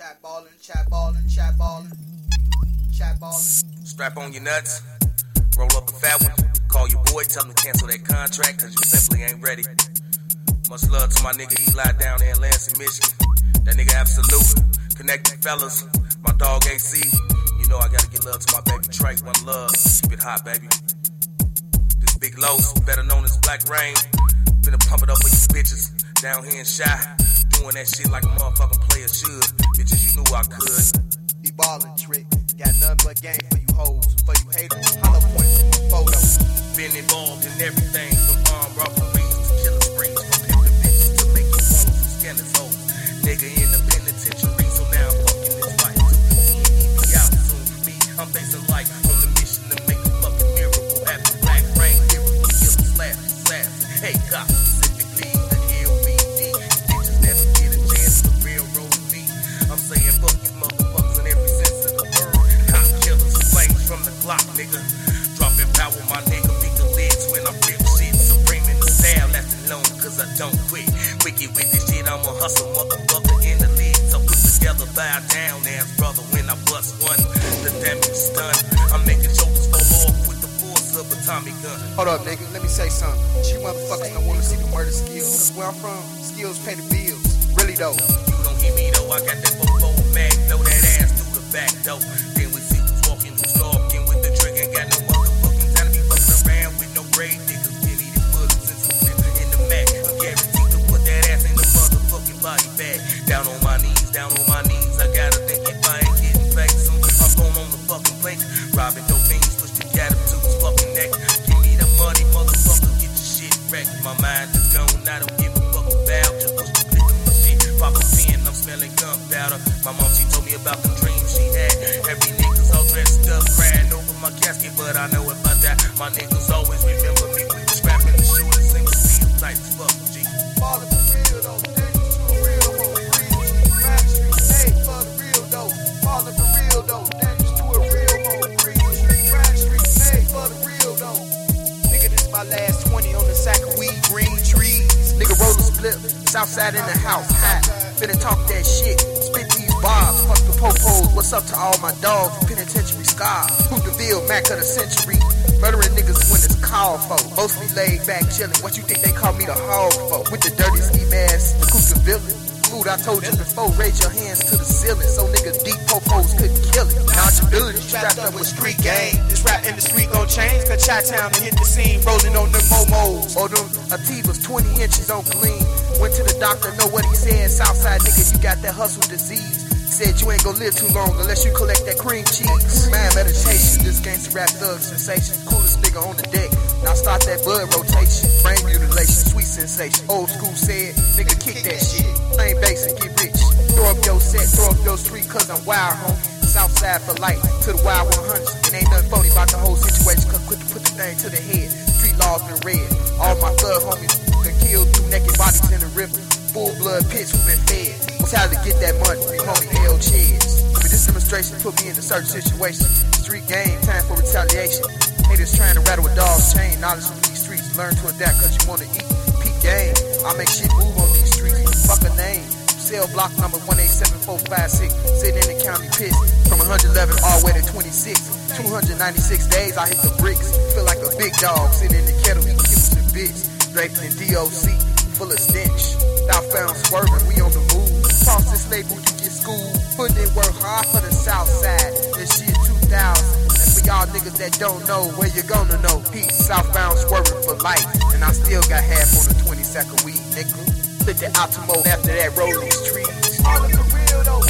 Chat ballin', chat ballin', chat ballin', chat ballin'. Strap on your nuts, roll up a fat one. Call your boy, tell him to cancel that contract, cause you simply ain't ready. Much love to my nigga Eli down there in Lansing, Michigan. That nigga absolute. Connected fellas, my dog AC. You know I gotta get love to my baby Trey. One love, keep it hot, baby. This big Los, better known as Black Reign. Finna pump it up for you bitches down here in Chi. Doing that shit like a motherfucking player should. Bitches, you knew I could. Be ballin' trick. Got nothing but game for you hoes. For you haters, holla point from a photo. Been involved in everything from armed robberies to killer sprees, from pimping bitches to making and scanning hoes. Nigga in the nigga. Dropping power, my nigga. Beat the lids when I rip shit. Supreme in the style, left alone, cause I don't quit. Wicked with this shit, I'm a hustle motherfucker in the league. So put together, bow down, ass brother, when I bust one. The damage done. I'm making shoulders fall off with the force of a Tommy gun. Hold up, nigga. Let me say something. You motherfuckers don't wanna see the murder skills. Cause where I'm from, skills pay the bills. Really though. You don't hear me though, I got that football mag, throw that ass through the back door. My mind is gone, I don't give a fuck about. Just push the shit. Pop a I'm smelling gunpowder. My mom, she told me about the dreams she had. Every nigga's all dressed up, crying over my casket, but I know if I die, my niggas always remember me with the scrap in the shooter, Split, Southside in the house, hot. Finna talk that shit, spit these bars, fuck the popos. What's up to all my dogs, penitentiary scars? Who the Ville, Mac of the century. Murdering niggas when it's called for. Mostly laid back chillin'. What you think they call me the hog for? With the dirty ski mask, the coop the villain. Food I told you before, raise your hands to the ceiling so nigga deep popos couldn't kill it. Notchability strapped up with street game. This rap industry gon' change, cause Chi-Town hit the scene, rolling on them momos. Or them Ativas 20 inches on clean. Went to the doctor, know what he said. Southside nigga, you got that hustle disease. Said you ain't gonna live too long unless you collect that cream cheese. Man, meditation, this gangsta rap thug sensation. Coolest nigga on the deck. Now start that blood rotation. Brain mutilation, sweet sensation. Old school said, nigga kick that shit. Plain basic, get rich. Throw up your set, throw up your street, cause I'm wild, homie. Southside for life, to the wild 100. It ain't nothing phony about the whole situation, cause quick to put the thing to the head. All my thug homies been killed, two naked bodies in the river. Full blood pits who been fed. It's how to get that money, homie L Chids. But this demonstration put me in a certain situation. Street game, time for retaliation. Haters trying to rattle a dog's chain. Knowledge from these streets, learn to adapt cause you wanna eat. Peak game, I make shit move on these streets. Fuck a name. Cell block number 187456. Sitting in the county 111 all way to 26. 296 days I hit the bricks. Feel like a big dog sitting in the kettle eating kibbles and bits. Draped in the DOC, full of stench. Thou found swerving, we on the move. Toss this label, you get schooled. Put in work hard for the south side. This shit 2000. And for y'all niggas that don't know, where you gonna know? Peace, southbound swerving for life. And I still got half on the 20 second weed, nigga. Split the Altamont after that, roll these trees. All of the real though,